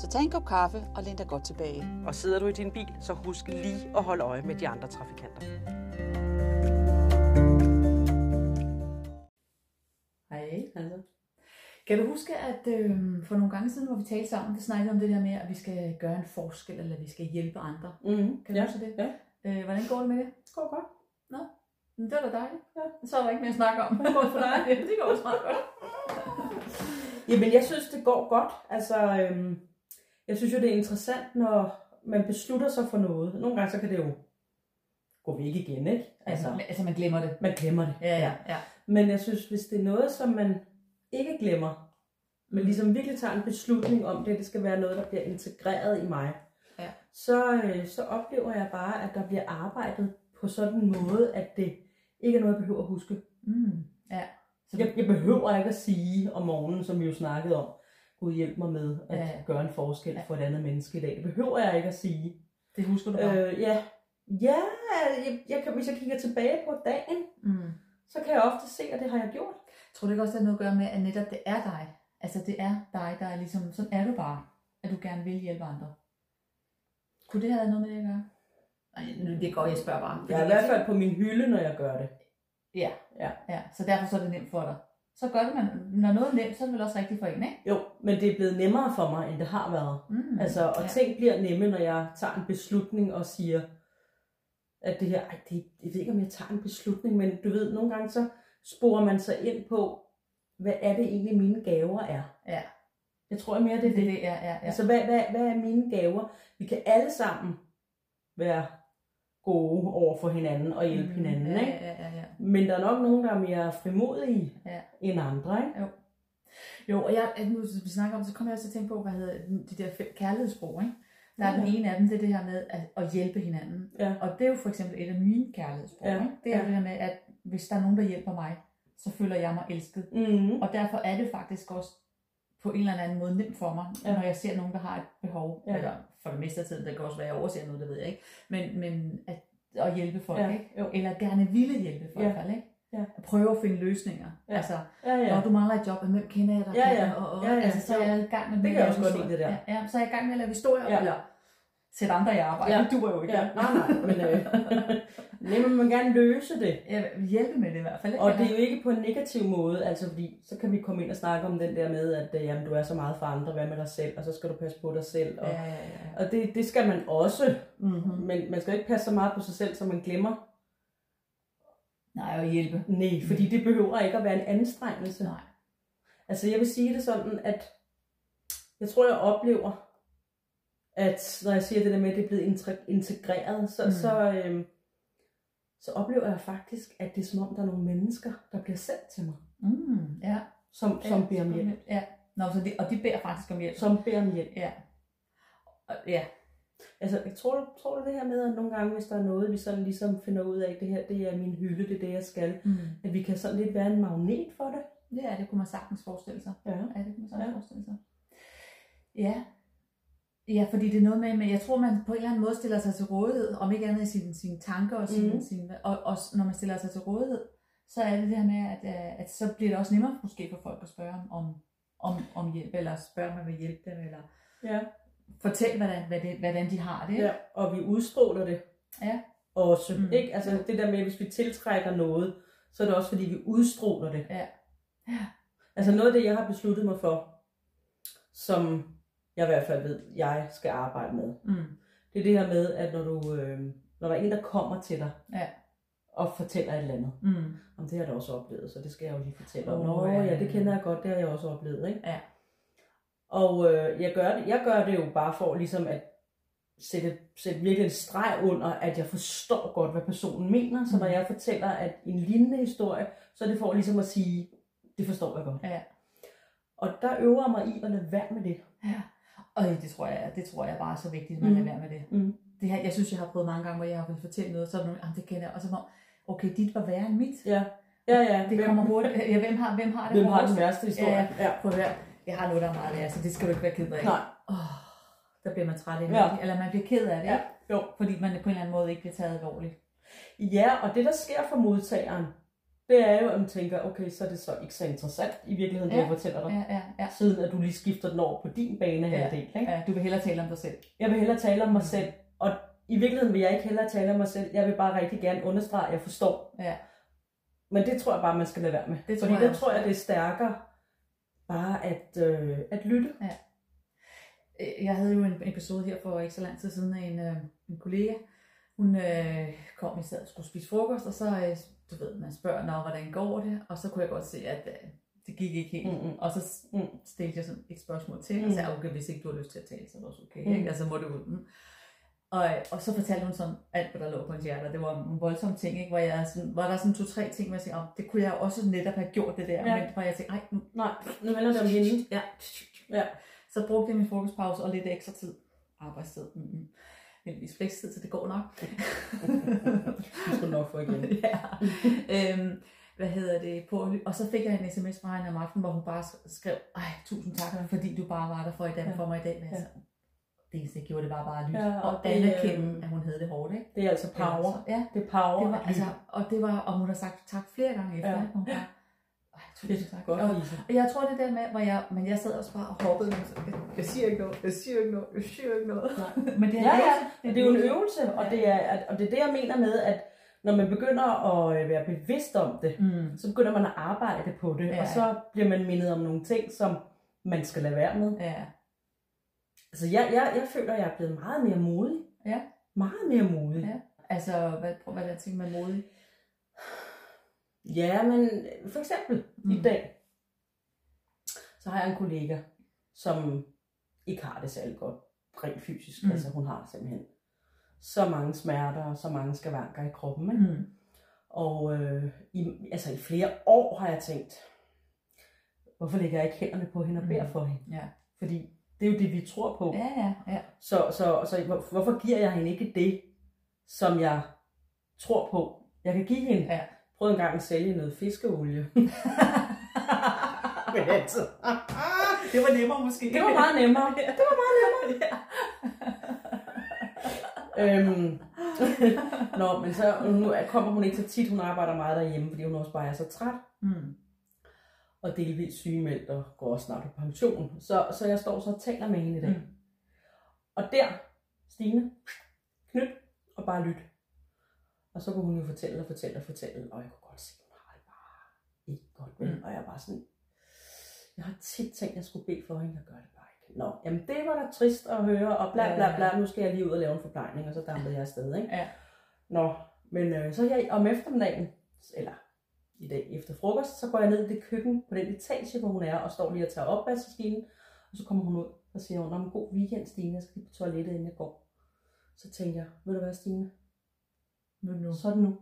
Så tag en kop kaffe og læn dig godt tilbage. Og sidder du i din bil, så husk lige at holde øje med de andre trafikanter. Hej, altså. Kan du huske, at øh, for nogle gange siden, hvor vi talte sammen, vi snakkede om det der med, at vi skal gøre en forskel, eller vi skal hjælpe andre. Mm, Kan du huske det? Ja, Øh, hvordan går det med det? det går godt. Nå, men det var da dejligt. Ja. Så er der ikke mere at snakke om. Hvordan går det for dig? det går også meget godt. Jamen, jeg synes, det går godt. Altså, øhm, jeg synes jo, det er interessant, når man beslutter sig for noget. Nogle gange, så kan det jo gå væk igen, ikke? Altså, Altså, altså man glemmer det. man glemmer det. Ja, ja, ja. Men jeg synes, hvis det er noget, som man ikke glemmer, men ligesom virkelig tager en beslutning om det, det skal være noget, der bliver integreret i mig, Ja. så, øh, så oplever jeg bare, at der bliver arbejdet på sådan en måde, at det ikke er noget, jeg behøver at huske. Mm, ja. Så Jeg, jeg behøver ikke at sige om morgenen, som vi jo snakkede om, Gud hjælp mig med at Ja, gøre en forskel Ja. for et andet menneske i dag. Det behøver jeg ikke at sige. det husker du bare. Øh, ja, ja jeg, jeg kan, hvis jeg kigger tilbage på dagen, Mm. så kan jeg ofte se, at det har jeg gjort. Tror du ikke også, det har noget at gøre med, at netop det er dig? Altså det er dig, der er ligesom, sådan er du bare, at du gerne vil hjælpe andre. Kunne det have noget med det at gøre? Nej, nu det går, jeg spørger bare. Jeg er i hvert fald på min hylde, når jeg gør det. Ja. Ja. ja. Så derfor så er det nemt for dig. Så gør det man, når noget er nemt, så er det vel også rigtigt for en, ikke? Jo, men det er blevet nemmere for mig, end det har været. Mm. Altså, og ja. ting bliver nemme, når jeg tager en beslutning og siger, at det her, ej, det, jeg ved ikke, om jeg tager en beslutning, men du ved, nogle gange så sporer man sig ind på, hvad er det egentlig, mine gaver er. Ja. Jeg tror mere, det er Det, det. det, ja, ja, ja. Altså, hvad, hvad, hvad er mine gaver? Vi kan alle sammen være gode over for hinanden og hjælpe Mm, hinanden, ja, ikke? ja, ja, ja. Men der er nok nogen, der er mere frimodige Ja. end andre, ikke? Jo, og jeg, nu vi snakker om, så kommer jeg også til at tænke på, hvad hedder de der fem kærlighedssprog, ikke? Der er Ja. den ene af dem, det er det her med at, at hjælpe hinanden. Ja. Og det er jo for eksempel et af mine kærlighedssprog, Ja, ikke? Det er ja. det her med, at hvis der er nogen, der hjælper mig, så føler jeg mig elsket. Mm. Og derfor er det faktisk også på en eller anden måde nemt for mig, ja. Når jeg ser nogen, der har et behov, ja. Eller for det meste af tiden, det kan også være, at jeg overser noget, det ved jeg ikke, men, men at, at hjælpe folk, Ja, ikke? jo. eller gerne ville hjælpe folk, Ja. i hvert fald, ikke? Ja. At prøve at finde løsninger. Ja. Altså, Ja, ja. når du mangler et job, hvem kender jeg, der Ja, kan, ja. og, og Ja, ja. altså, så er jeg i gang med Det kan at jeg også godt lide, det der. Ja, ja, så er jeg i gang med at lave historier, Ja. eller sætte andre i arbejde. Ja. Det duer jo ikke. Ja, nej, nej, men øh, nej, men man gerne løse det. Vil hjælpe med det i hvert fald. Og det er jo ikke på en negativ måde, altså fordi så kan vi komme ind og snakke om den der med, at øh, jamen, du er så meget for andre, hvad med dig selv, og så skal du passe på dig selv. Og, Ja, ja, ja. og det, det skal man også, Mm-hmm. men man skal ikke passe så meget på sig selv, så man glemmer. Nej, og hjælpe. Nej, fordi det behøver ikke at være en anstrengelse. Nej. Altså jeg vil sige det sådan, at jeg tror, jeg oplever, at når jeg siger det der med, at det er blevet integreret, så, Mm. så, øhm, så oplever jeg faktisk, at det er som om, der er nogle mennesker, der bliver sendt til mig, Mm, ja. som, som ja, beder om hjælp. Ja. Nå, så de, og de beder faktisk om hjælp. Som beder om hjælp. Ja. Og, ja. Altså, jeg tror, du, tror du det her med, at nogle gange, hvis der er noget, vi sådan ligesom finder ud af, det her, det er min hylde, det er det, jeg skal, Mm. at vi kan sådan lidt være en magnet for det. Ja, det kunne man sagtens forestille sig. Ja. Ja, det kunne man sagtens Ja. forestille sig. Ja. Ja, fordi det er noget med, men jeg tror, man på en eller anden måde stiller sig til rådighed, om ikke andet i sine, sine tanker og, sine, Mhm. sine, og, og når man stiller sig til rådighed, så er det det her med, at, øh, at så bliver det også nemmere måske for folk at spørge om, om, om hjælp, eller spørge, om man vil hjælpe dem, eller Ja. fortælle, hvordan, hvad det, hvordan de har det. ja. Og vi udstråler det Ja. også. Mm. Mm. Ikke? Altså det der med, hvis vi tiltrækker noget, så er det også, fordi vi udstråler det. Ja. Ja. Altså noget af det, jeg har besluttet mig for, som jeg i hvert fald ved, jeg skal arbejde med, Mm. det er det her med, at når, du, øh, når der er en, der kommer til dig, Ja. og fortæller et eller andet, Mm. om det har jeg da også oplevet, så det skal jeg jo lige fortælle om. Åh, Nå ja. ja, det kender jeg godt, det har jeg også oplevet. Ikke? Ja. Og øh, jeg, gør det, jeg gør det jo bare for ligesom at sætte, sætte virkelig en streg under, at jeg forstår godt, hvad personen mener. Så når Mm. jeg fortæller at en lignende historie, så er det for ligesom at sige, det forstår jeg godt. Ja. Og der øver jeg mig i at lade være med det. Ja. Og det tror jeg, det tror jeg bare er så vigtigt, at man Mm. lader være med det. Mm. det her, jeg synes, jeg har prøvet mange gange, hvor jeg har vil fortælle noget, så er nogen, "Jamen, det kender jeg, og så var okay, dit var værre end mit. Ja, ja, ja. Det Hvem- kommer hurtigt. Ja, hvem har, hvem har det Hvem har den værste historie? Ja, ja. Prøv at høre, jeg har noget, der er meget værre, så det skal du ikke være ked af. Nej. Oh, der bliver man træt af. Ja. Eller man bliver ked af det, Ja, jo. fordi man på en eller anden måde ikke bliver taget alvorligt. Ja, og det der sker for modtageren, det er jo, at man tænker, okay, så er det så ikke så interessant i virkeligheden, det Ja. jeg fortæller dig. Ja, ja, ja. Siden at du lige skifter den over på din banehalvdel. Ikke? ja du vil hellere tale om dig selv. Jeg vil hellere tale om mig selv, og i virkeligheden vil jeg ikke hellere tale om mig selv. Jeg vil bare rigtig gerne understrege, at jeg forstår. Ja. Men det tror jeg bare, man skal lade være med. Det tror Fordi jeg der tror jeg, det er stærkere bare at, øh, at lytte. Øh, Jeg havde jo en episode her for ikke så lang tid siden af en, øh, en kollega. Hun øh, kom i stedet og skulle spise frokost, og så, øh, du ved, man spørger, Nå, hvordan går det? Og så kunne jeg godt se, at øh, det gik ikke helt. Mm-mm. Og så Mm. stillede jeg sådan et spørgsmål til, og Mm. sagde, okay, hvis ikke du har lyst til at tale, så er det også okay. Mm. Ikke? Altså må du ud. Mm. Og, og så fortalte hun sådan alt, hvad der lå på hendes hjerte, og det var nogle voldsomme ting, ikke? Hvor, jeg sådan, var der sådan to-tre ting, hvor jeg tænkte, oh, det kunne jeg også netop have gjort det der, Ja. men hvor jeg tænkte, ej, nu, Nej, nu handler det om hende. Ja. Ja. Så brugte jeg min frokostpause og lidt ekstra tid. Arbejdstid. Mm-hmm. Heldigvis flekstid, så det går nok. Du skal nok få igen. ja. øhm, hvad hedder det? På, og så fik jeg en sms fra hende om aftenen, hvor hun bare skrev, ej, tusind tak, fordi du bare var der for, i dag, Ja. for mig i dag. Men Ja. altså, det eneste, jeg gjorde, det var bare at lytte. Ja, og og det, anerkende, øhm, at hun havde det hårdt, ikke? Det er altså power. Ja, Det er power. det var, altså, og det var, og hun har sagt tak flere gange efter, Ja. Hun tusind Fedt. Godt, Og, og jeg tror det der med, hvor jeg, men jeg sad også bare og hoppede, jeg, jeg siger ikke noget, jeg siger ikke noget, jeg siger ikke noget. Nej. men det er Ja, ja. øvelse. Det er jo en øvelse, og det er, og det er det, jeg mener med, at når man begynder at øh, være bevidst om det, Mm. så begynder man at arbejde på det, Ja. og så bliver man mindet om nogle ting, som man skal lade være med. Ja, Altså, jeg, jeg, jeg føler, at jeg er blevet meget mere modig. Ja. Meget mere modig. Ja. altså, hvad, prøv hvad der tænker med modig. Ja, men for eksempel mm. i dag, så har jeg en kollega, som ikke har det særlig godt rent fysisk. Mm. Mm. Altså hun har simpelthen så mange smerter og så mange skavanker i kroppen. Ikke? Mm. Og øh, i, altså i flere år har jeg tænkt, hvorfor lægger jeg ikke hænderne på hende og beder Mm. for hende? Ja. Fordi det er jo det, vi tror på. Ja, ja, ja. Så, så, så hvor- hvorfor giver jeg hende ikke det, som jeg tror på, jeg kan give hende? Ja. Prøv engang at sælge noget fiskeolie. Men altså, Det var nemmere måske. det var meget nemmere. Det var meget nemmere. ja. øhm, Nå, men så nu kommer hun ikke så tit, hun arbejder meget derhjemme, fordi hun også bare er så træt. Mm. og delvis sygemeldt og går også snart på pension. Så, så jeg står så og taler med hende i dag. Mm. Og der, Stine, knyt og bare lyt. Og så kunne hun jo fortælle og fortælle og fortælle, og jeg kunne godt se, at hun har det bare ikke godt med. Mm. Og jeg bare sådan, jeg har tit tænkt, at jeg skulle bede for hende, jeg gør det bare ikke. Nå, jamen det var da trist at høre, og bla bla bla, nu skal jeg lige ud og lave en forplejning, og så dampede jeg afsted, ikke? Ja. Nå, men øh, så jeg om eftermiddagen, eller i dag efter frokost, så går jeg ned i det køkken på den etage, hvor hun er, og står lige og tager opvaskemaskinen. Og så kommer hun ud og siger, hun, "Nå, men god weekend, Stine, jeg skal lige på toilettet, inden jeg går. Så tænker jeg, ved du hvad, Stine, Nu, nu. så er det nu.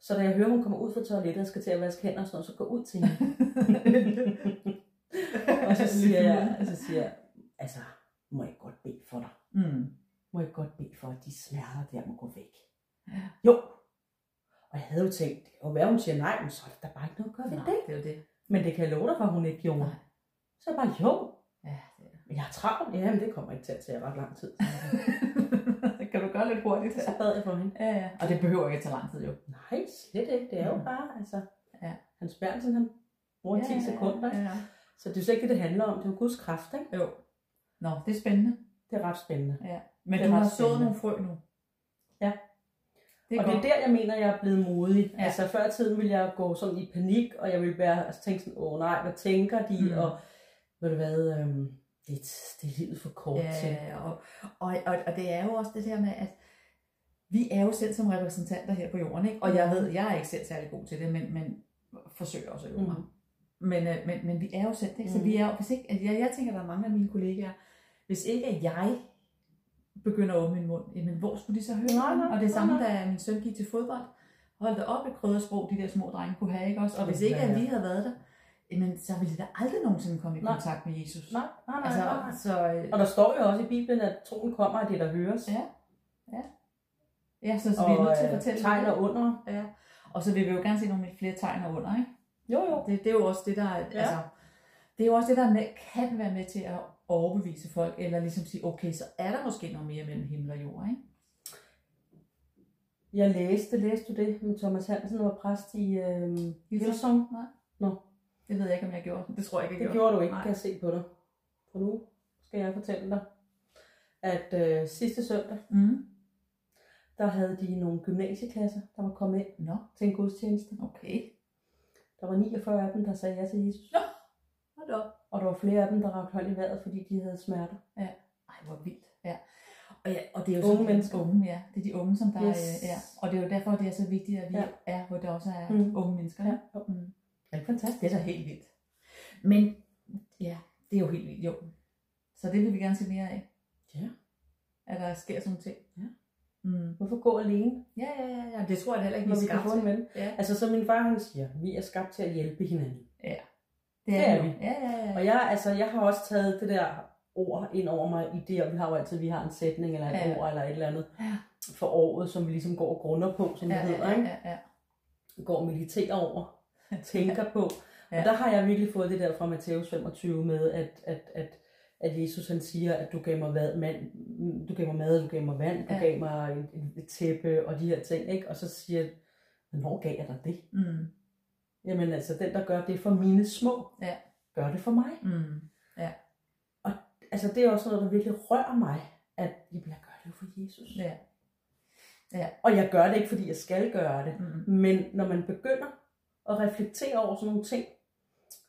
Så da jeg hører, hun kommer ud fra toilettet og skal til at vaske hænder og sådan noget, så går jeg ud til hende. og så siger jeg, og så siger jeg, altså, må jeg godt bede for dig? Mm. Må jeg godt bede for, at de smerter der må gå væk? Ja. Jo. Og jeg havde jo tænkt, jo være, hun siger nej, men så er der bare ikke noget at gøre ved det. det er det. Men det kan jeg love dig for, at hun ikke gjorde. Nej. Så er jeg bare, jo, Ja, det er men jeg har travlt. Ja, men det kommer ikke til at tage ret lang tid. du gøre lidt hurtigt Så bad jeg for hende. Ja, ja. Og det behøver ikke at tage lang tid, jo. Nej, slet ikke. Det er jo Mm. bare, altså. Ja. Hans Berntsen, han bruger 10 sekunder. Ja, ja. Så det er jo slet ikke det, det handler om. Det er jo Guds kraft, ikke? Jo. Nå, det er spændende. Det er ret spændende. Ja. Men Det du har sået nogle frø nu. Ja. Det er og det er godt. der, jeg mener, jeg er blevet modig. Ja. Ja. Altså før i tiden ville jeg gå sådan i panik, og jeg ville være, altså, tænke sådan, åh nej, hvad tænker de? Mm. Og ved du hvad, øhm, det, er- det er livet for kort til. Ja, og, og, og, og det er jo også det der med, at vi er jo selv som repræsentanter her på jorden, ikke? Og jeg ved, jeg er ikke selv særlig god til det, men, men forsøger også at øve mig. Mm. Men, øh, men, men vi er jo selv det, ikke? Så Mm. vi er jo, hvis ikke, at jeg, jeg tænker, der er mange af mine kollegaer, hvis ikke jeg begynder at åbne min mund, jamen hvor skulle de så høre? Nej, nej, og det samme, nej, da min søn gik til fodbold. Hold da op et kryddersprog, de der små drenge kunne have, ikke også? Og hvis ikke at vi havde været der, jamen, så ville de da aldrig nogensinde komme i Nej. kontakt med Jesus. Nej, nej, nej, Altså, nej, så, øh, Og der står jo også i Bibelen, at troen kommer af det, der høres. Ja. ja, så, så vi er nødt til at øh, fortælle tegn det. og under. Ja. Og så vil vi jo gerne se nogle flere tegn og under, ikke? Jo, jo. Det, det er jo også det, der er, ja. altså, det er jo også det, der er med, kan være med til at overbevise folk, eller ligesom sige, okay, så er der måske noget mere mellem himmel og jord, ikke? Jeg læste, læste du det med Thomas Hansen, var præst i øh, Hillsong? Nej. Nå. Det ved jeg ikke, om jeg gjorde. Det tror jeg ikke, jeg Det gjorde. gjorde du ikke, Nej. kan jeg se på dig. For nu skal jeg fortælle dig, at øh, sidste søndag, Mm. der havde de nogle gymnasieklasser, der var kommet ind Nå, til en gudstjeneste. okay. Der var 49 af dem, der sagde ja til Jesus. Hold da op. Og der var flere af dem, der rakte hånd i vejret, fordi de havde smerter. Ej, hvor vildt. Ja. Og, ja, og det er jo Unge mennesker. Unge, ja. Det er de unge, som der Yes. er, ja. Og det er jo derfor, det er så vigtigt, at vi Ja. ja. er, hvor der også er Mm. unge mennesker. Ja. Ja. Mm. Er det fantastisk? Det er da helt vildt. Men ja, det er jo helt vildt, jo. Så det vil vi gerne se mere af. Ja. At der sker sådan nogle ting. Ja. Mm. Hvorfor gå alene, Ja, ja, ja, ja. Det tror jeg heller ikke, vi vi er kan skabt få en ven? Ja, Altså, som min far han siger, vi er skabt til at hjælpe hinanden. det er jo. vi. Ja, ja, ja. Og jeg, altså, jeg har også taget det der ord ind over mig i det, og vi har jo altid, vi har en sætning eller et Ja. ja. ord eller et eller andet Ja. for året, som vi ligesom går og grunder på, som det ja, hedder, ja, ikke? ja, ja. går og mediterer over, tænker på. Ja. Og der har jeg virkelig fået det der fra Matthæus 25 med, at, at, at, at Jesus han siger, at du gav mig mad, mand, du gav mig mad, du gav mig vand, du Ja. gav mig et, et, et tæppe og de her ting, ikke? Og så siger jeg, hvornår gav jeg dig det? Mm. Jamen altså, den der gør det for mine små, Ja. gør det for mig. Mm. Altså det er også noget, der virkelig rører mig, at jamen, jeg gør det jo for Jesus. Ja. Og jeg gør det ikke, fordi jeg skal gøre det. Mm. Men når man begynder at reflektere over sådan nogle ting,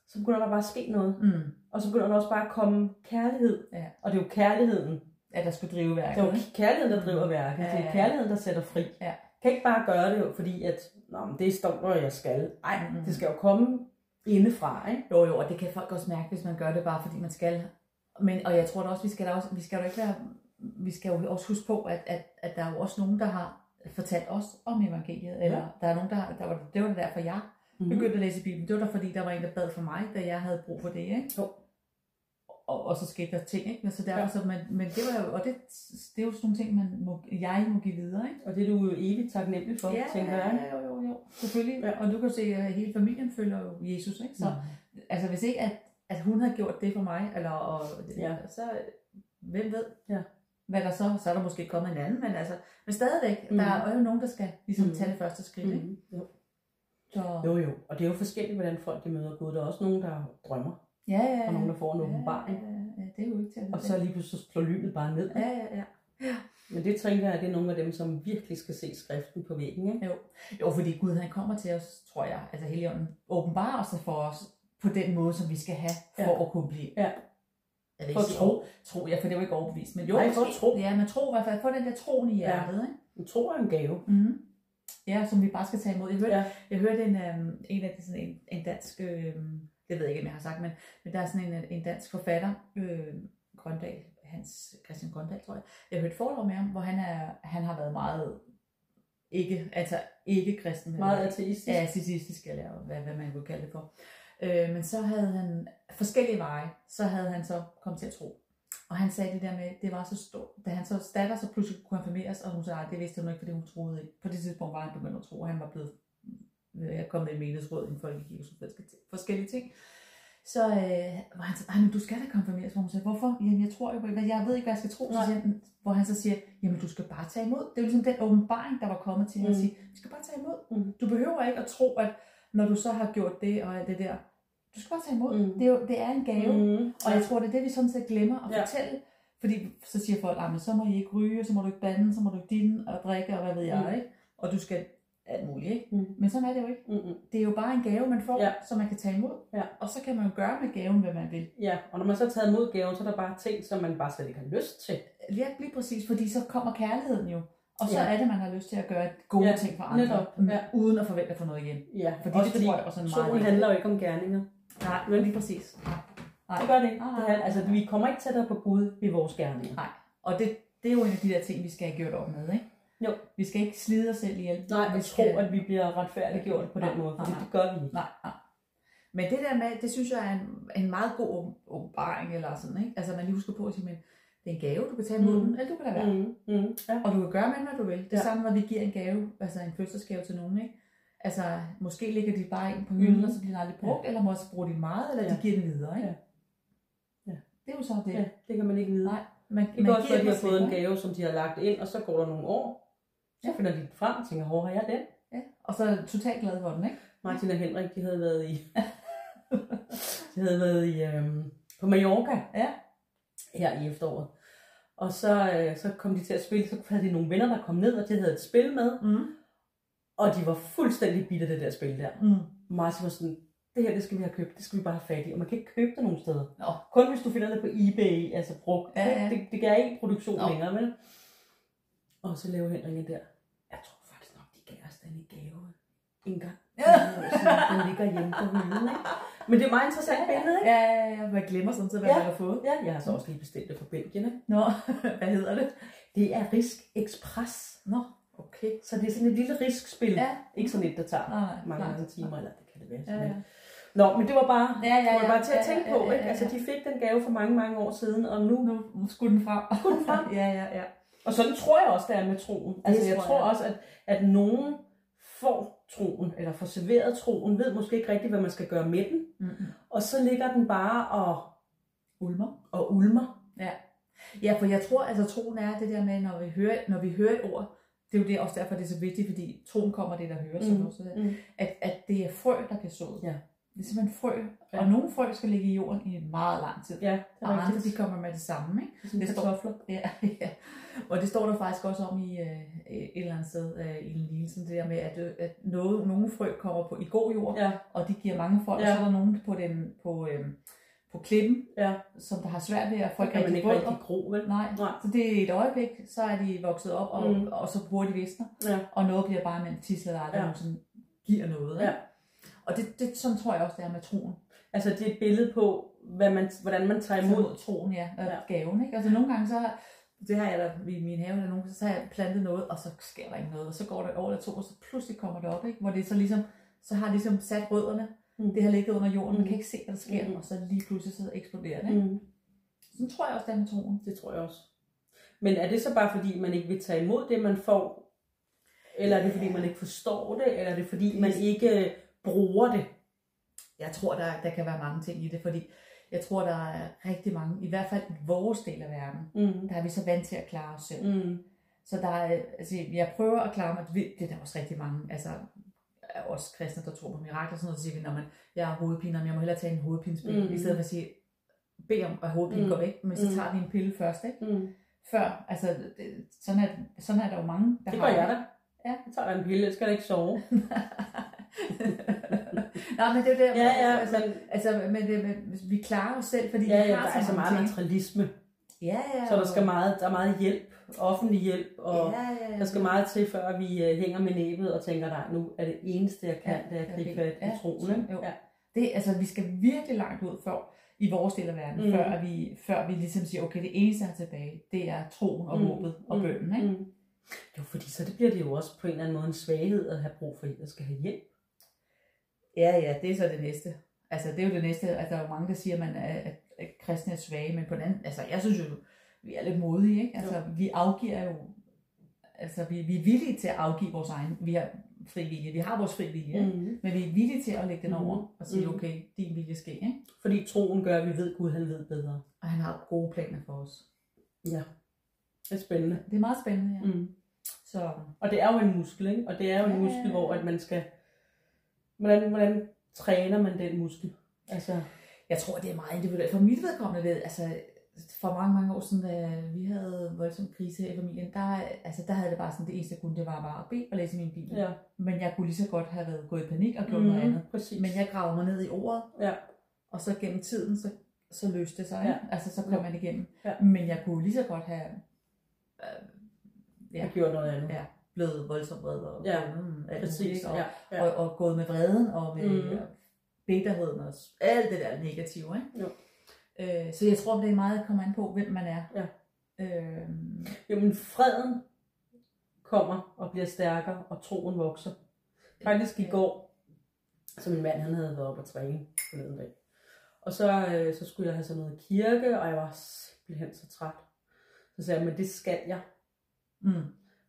så begynder der bare at ske noget. Mm. Og så begynder der også bare at komme kærlighed. Ja. Og det er jo kærligheden. At der skulle drive Det værket. er jo kærligheden, der driver værket. Ja, Det ja, er ja. kærligheden, der sætter fri. Ja. Kan ikke bare gøre det, fordi at, Nå, men det står der, jeg skal. Nej, Mhm. det skal jo komme indefra, ikke? Jo, jo, og det kan folk også mærke, hvis man gør det bare, fordi man skal. Men, og jeg tror da også, vi skal da også, vi skal da ikke være, vi skal jo også huske på, at, at, at der er jo også nogen, der har fortalt os om evangeliet, eller der er nogen, der der var, det var det derfor, jeg Mhm. begyndte at læse Bibelen. Det var da fordi, der var en, der bad for mig, da jeg havde brug for det, ikke? Jo. Og, og så skete der ting, ikke? Men, så derfor, Ja. så, men, men det var jo, og det, det er jo sådan nogle ting, man må, jeg må give videre, ikke? Og det er du jo evigt taknemmelig for, tænker jeg. ikke? ja, jo, jo, jo, selvfølgelig. Ja. Ja. Og du kan se, at hele familien følger jo Jesus, ikke? Så, Mm. altså hvis ikke, at, at hun havde gjort det for mig, eller og, Ja. ja. så hvem ved, Ja. hvad der så, så er der måske kommet en anden, men altså, men stadigvæk, Mm. mm. der er jo nogen, der skal ligesom Mm. mm. tage det første skridt, ikke? Mm. Jo. Så, jo, jo. Og det er jo forskelligt, hvordan folk de møder Gud. Der er også nogen, der drømmer, ja, ja, ja. og nogen, der får en ja, åbenbaring. ja, ja, ja, det er jo ikke til at Og så lige pludselig slår lynet bare ned. Ja, ja, ja. Men det tænker jeg, det er nogle af dem, som virkelig skal se skriften på væggen. Ikke? Jo, fordi Gud han kommer til os, tror jeg, altså Helligånden åbenbarer sig for os på den måde, som vi skal have, for Ja. ja. at kunne blive. Ja. Jeg vil ikke sige, tro. tro. ja, for det jo ikke overbevist, men jo, Nej, for tro. Ja, men tro i hvert fald, få den der troen i hjertet, ikke? En tro er en gave. Mm-hmm. Ja, som vi bare skal tage imod. Jeg hørte, Ja. jeg hørte en, um, en af de, sådan en, en dansk, øh, det ved jeg ikke, om jeg har sagt, men, men der er sådan en, en dansk forfatter, øh, Grøndal, Hans Christian Grøndal, tror jeg. Jeg hørte foredrag med ham, hvor han, er, han har været meget ikke, altså ikke kristen. Meget ateistisk. Ja, ateistisk, eller hvad, hvad man kunne kalde det for. Øh, men så havde han forskellige veje, så havde han så kommet til at tro. Og han sagde det der med, det var så stort. Da han så datter så pludselig kunne konfirmeres, og hun sagde, "Ej, det vidste hun ikke, fordi hun troede ikke. På det tidspunkt var han begyndt at tro, at han var blevet øh, jeg kom med i menighedsråd i en folkekirke, så forskellige- ting. Så øh, var han "Ej, men du skal da konfirmeres, hvor hun sagde, hvorfor? Jamen, jeg tror jo, på- jeg ved ikke, hvad jeg skal tro. Så Nej. siger han, hvor han så siger, jamen, du skal bare tage imod. Det er jo ligesom den åbenbaring, der var kommet til ham at Mm. sige, du skal bare tage imod. Mm. Du behøver ikke at tro, at når du så har gjort det og alt det der, du skal bare tage imod. Mm. Det, er jo, det er en gave. Mm. Og jeg tror, det er det, vi sådan set glemmer at Ja. fortælle. Fordi så siger folk, "Ej, men så må I ikke ryge, så må du ikke bande, så må du ikke dine og drikke, og hvad ved jeg, Mm. ikke? Og du skal alt muligt, ikke? Mm. Men sådan er det jo ikke. Mm-mm. Det er jo bare en gave, man får, Ja. som man kan tage imod. Ja. Og så kan man jo gøre med gaven, hvad man vil. Ja, og når man så har taget imod gaven, så er der bare ting, som man bare slet ikke har lyst til. Ja, lige præcis, fordi så kommer kærligheden jo. Og så Ja. er det, man har lyst til at gøre gode Ja, ting for andre, netop, ja. uden at forvente at få noget igen. Ja, Fordi også det tror jeg også er meget vigtig- handler jo ikke om gerninger. Nej, Men- lige præcis. Nej. Nej. Det gør det ikke. Nej, Det nej, altså, vi kommer ikke tættere på Gud ved vores gerninger. Nej. Og det, det er jo en af de der ting, vi skal have gjort op med, ikke? Jo. Vi skal ikke slide os selv ihjel. Nej, vi skal... tro, at vi bliver retfærdiggjort på den Nej, måde, for det gør vi ikke. Nej, nej. Men det der med, det synes jeg er en, en meget god åben- åbenbaring, eller sådan, ikke? Altså man lige husker på at sige, men det er en gave, du kan tage imod Mm. den, eller du kan lade være. Mm, mm, ja. Og du kan gøre med hvad du vil. Det Ja. samme, når vi giver en gave, altså en fødselsgave til nogen, ikke? Altså, måske lægger de bare ind på hylden, Mhm. og så bliver den aldrig brugt, eller måske bruger de meget, eller Ja. de giver den videre, ikke? Ja. Ja. Det er jo så det. ja, det kan man ikke vide. Nej, man, Det kan også være, at de har fået en gave, som de har lagt ind, og så går der nogle år. Så Ja. finder de den frem og tænker, hvor har jeg den? Ja. Og så er totalt glad for den, ikke? Martin og Henrik, de havde været i, de havde været i, øhm, på Mallorca Ja. her i efteråret. Og så, øh, så kom de til at spille, så havde de nogle venner, der kom ned, og de havde et spil med, Mm. Og de var fuldstændig bitte det der spil der. Mm. Martin var sådan, det her, det skal vi have købt, det skal vi bare have fat i, og man kan ikke købe det nogen steder. Nå. Kun hvis du finder det på eBay, altså brugt. Ja, ja. Det, det, er ikke produktion Nå. længere, vel? Og så laver Henrik en der, jeg tror faktisk nok, de gav os den i gave en gang. Ja. Den ligger hjemme på hylden, ikke? Men det er meget interessant billede, ikke? Ja, ja, ja. Man glemmer sådan set, hvad Ja. man har fået. Ja, jeg har så også lige bestilt det fra Belgien, ikke? Nå, hvad hedder det? Det er Risk Express. Nå, okay. Så det er sådan et lille riskspil. Ja. Ikke sådan et, der tager Nej, mange, klart. mange timer, eller det kan det være. Ja, ja. Nå, men det var bare, Ja, ja, det var ja. bare til at Ja, tænke ja, på, ja, ikke? ja, Altså, ja. de fik den gave for mange, mange år siden, og nu... Nu skulle den frem. Skulle den frem? ja, ja, ja. Og sådan tror jeg også, det er med troen. Altså, Det jeg tror jeg. også, at, at nogen får troen, eller får serveret troen, ved måske ikke rigtigt, hvad man skal gøre med den, Mm-mm. og så ligger den bare og, Ulmer. og ulmer. Ja. ja, for jeg tror, altså troen er det der med, når vi hører, når vi hører et ord, det er jo det, også derfor, det er så vigtigt, fordi troen kommer det, der hører, som Mm. også Mm. at, at det er frø, der kan sås. Ja. Det er simpelthen frø, Ja. og nogle frø skal ligge i jorden i meget lang tid. Ja, det og er andre, rigtigt. de kommer med det samme, ikke? Det står- kartofler. Ja, ja. Og det står der faktisk også om i øh, et eller andet sted øh, i en lignelse, det der med, at, øh, at noget, nogle frø kommer på i god jord, Ja, og de giver mange folk, Ja. og så er der nogen på, den, på, øh, på klippen, ja. som der har svært ved at folk kan man ikke rigtig gro, vel? Nej, Nej. så det er et øjeblik, så er de vokset op, og, Mm. og så bruger de visner, Ja. og noget bliver bare med en tidsel, der aldrig Ja. nogensinde giver noget. Ja. Og det, det, sådan tror jeg også, det er med troen. Altså, det er et billede på, hvad man, hvordan man tager Imod imod. troen, ja, og Ja. ja. gaven. Ikke? Altså nogle gange, så har, det har jeg da i min have, der nogen, så har jeg plantet noget, og så sker der ikke noget, og så går der et år eller to, og så pludselig kommer det op, ikke? hvor det så ligesom, så har ligesom sat rødderne, Mm. mm. det har ligget under jorden, mm. man Mm. kan ikke se, hvad der sker, Mm. mm. og så lige pludselig så eksploderer det. Mm. Sådan tror jeg også, det er med troen. Det tror jeg også. Men er det så bare fordi, man ikke vil tage imod det, man får? Eller er det fordi, man ikke forstår det? Eller er det fordi, man ikke øh, bruger det? Jeg tror, der, der kan være mange ting i det, fordi jeg tror, der er rigtig mange, i hvert fald i vores del af verden, Mm. der er vi så vant til at klare os selv. Mm. Så der er, altså, jeg prøver at klare mig, det det er der også rigtig mange, altså er også kristne, der tror på mirakler, sådan noget, så siger vi, når man, jeg har hovedpine, men jeg må hellere tage en hovedpinespille, Mm. i stedet for at sige, bed om, at hovedpinen Mm. går væk, men så Mm. tager vi en pille først, ikke? Mm. Før, altså, det, sådan, er, sådan er der jo mange, der Det har gør jeg da. Ja. Jeg tager da en pille, jeg skal da ikke sove. Nej, men det er jo det, Ja, ja, altså, men, altså men, det, men vi klarer os selv, fordi ja, vi ja, har der er så meget materialisme. Ja, ja. Så der skal meget, der er meget hjælp, offentlig hjælp, og ja, ja, ja. der skal meget til, før vi øh, hænger med næbet og tænker, nej, nu er det eneste, jeg kan, Ja, det er at gribe ja, jo. Ja. Det, altså, vi skal virkelig langt ud for, i vores del af verden, Mm. før, vi, før vi ligesom siger, okay, det eneste, jeg har tilbage, det er troen og Mm. håbet og Mm. bønnen. Ikke? Mm. Jo, fordi så det bliver det jo også på en eller anden måde en svaghed at have brug for en, der skal have hjælp. Ja, ja, det er så det næste. Altså, det er jo det næste. Altså, der er jo mange, der siger, at, man er, at, at kristne er svage, men på den anden, altså, jeg synes jo, vi er lidt modige, ikke? Altså, vi afgiver jo, altså, vi, vi er villige til at afgive vores egen, vi har fri vilje, vi har vores fri vilje, mm. Mm. men vi er villige til at lægge den over Mhm. og sige, Mhm. okay, din vilje sker, ikke? Fordi troen gør, at vi ved, at Gud han ved bedre. Og han har gode planer for os. Ja, det er spændende. Det er meget spændende, ja. Mm. Så, Og det er jo en muskel, ikke? Og det er jo en Ja. muskel, hvor at man skal... Hvordan, hvordan træner man den muskel? Altså, Jeg tror, det er meget individuelt. For mit vedkommende ved, altså for mange, mange år siden, da vi havde voldsom krise her i familien, der, altså, der havde det bare sådan, det eneste jeg kunne, det var bare at bede og læse min bibel. ja. Men jeg kunne lige så godt have været gået i panik og gjort mm. noget andet. Præcis. Men jeg gravede mig ned i ordet, Ja. og så gennem tiden, så, så løste det sig. Ja. Altså, så kom Ja. man igennem. Ja. Men jeg kunne lige så godt have øh, Jeg ja, gjort noget andet. ja, blevet voldsomt vred og, Ja. mm, alt Præcis. muligt, og, Ja. Ja. og, og gået med vreden og med Mhm. mm. Bitterheden og alt det der negative. Ikke? Jo. Øh, så jeg tror, det er meget kommer an på, hvem man er. Ja. Øh, Jamen, freden kommer og bliver stærkere, og troen vokser. Faktisk i går, Så min mand, han havde været oppe at træne forleden dag. Og så, øh, så skulle jeg have sådan noget kirke, og jeg var simpelthen så træt. Så sagde jeg, men det skal jeg. Mm.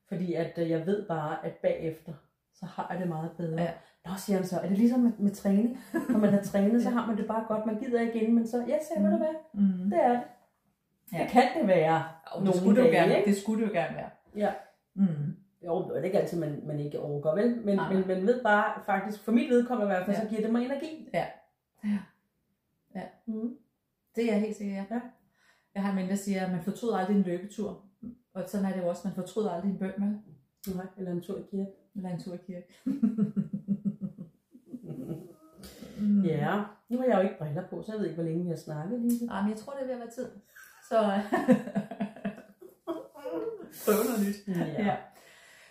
Fordi at øh, jeg ved bare, at bagefter, så har jeg det meget bedre. Ja. Nå, siger han så, er det ligesom med, med træning? Når man har trænet, så har man det bare godt. Man gider ikke igen, men så, ja, siger mm. du hvad? Mm. Det er det. Ja. Det kan det være. Og det skulle, det, jo dage, gerne, ikke? det skulle det jo gerne være. Ja. Mm. Jo, det er ikke altid, man, man ikke overgår, vel? Men, Nej. men man ved bare, faktisk, for mit vedkommende i hvert fald, Ja. så giver det mig energi. Ja. Ja. Ja. Mm. Det er jeg helt sikker, ja. Ja. Jeg har en der siger, at man fortryder aldrig en løbetur. Og sådan er det jo også, man fortryder aldrig en bøn, vel? Nej, eller en tur i kirke. Eller en tur i kirke. Mm. Ja, nu har jeg jo ikke briller på, så jeg ved ikke, hvor længe vi har snakket lige. Ej, men jeg tror, det er ved at være tid. Så prøv noget nyt. Ja. Ja.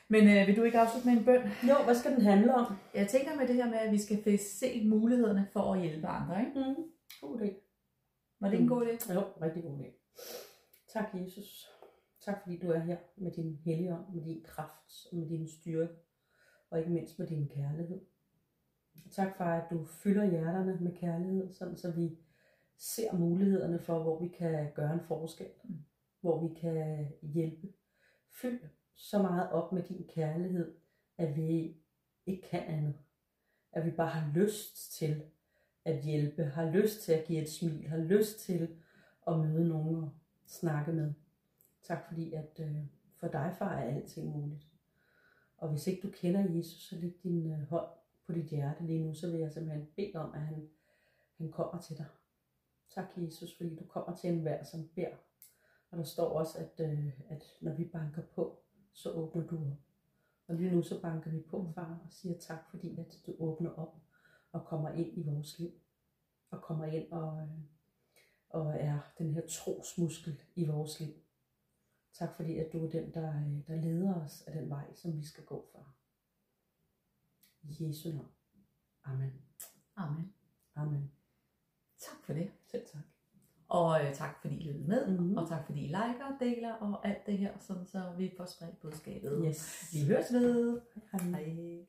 Men øh, vil du ikke afslutte med en bøn? Jo, hvad skal den handle om? Jeg tænker med det her med, at vi skal se mulighederne for at hjælpe andre. Ikke? Mm. God idé. Var det en god idé? Jo, rigtig god idé. Tak, Jesus. Tak, fordi du er her med din helligånd, med din kraft og med din styrke, og ikke mindst med din kærlighed. Tak for, at du fylder hjerterne med kærlighed, sådan så vi ser mulighederne for, hvor vi kan gøre en forskel, Mm. hvor vi kan hjælpe. Fyld så meget op med din kærlighed, at vi ikke kan andet. At vi bare har lyst til at hjælpe, har lyst til at give et smil, har lyst til at møde nogen og snakke med. Tak fordi, at øh, for dig, far, er alting muligt. Og hvis ikke du kender Jesus, så læg din øh, hånd på dit hjerte lige nu, så vil jeg simpelthen bede om, at han, han kommer til dig. Tak, Jesus, fordi du kommer til enhver, som beder. Og der står også, at, øh, at når vi banker på, så åbner du op. Og lige nu så banker vi på, far, og siger tak, fordi at du åbner op og kommer ind i vores liv. Og kommer ind og, øh, og er den her trosmuskel i vores liv. Tak fordi, at du er den, der, øh, der leder os af den vej, som vi skal gå for. I Jesu navn. Amen. Amen. Amen. Tak for det. Selv tak. Og øh, tak fordi I lyttede med. Mhm. Og tak fordi I liker, deler og alt det her, sådan så vi får spredt budskabet. Yes. Vi høres ved. Hej. Hej.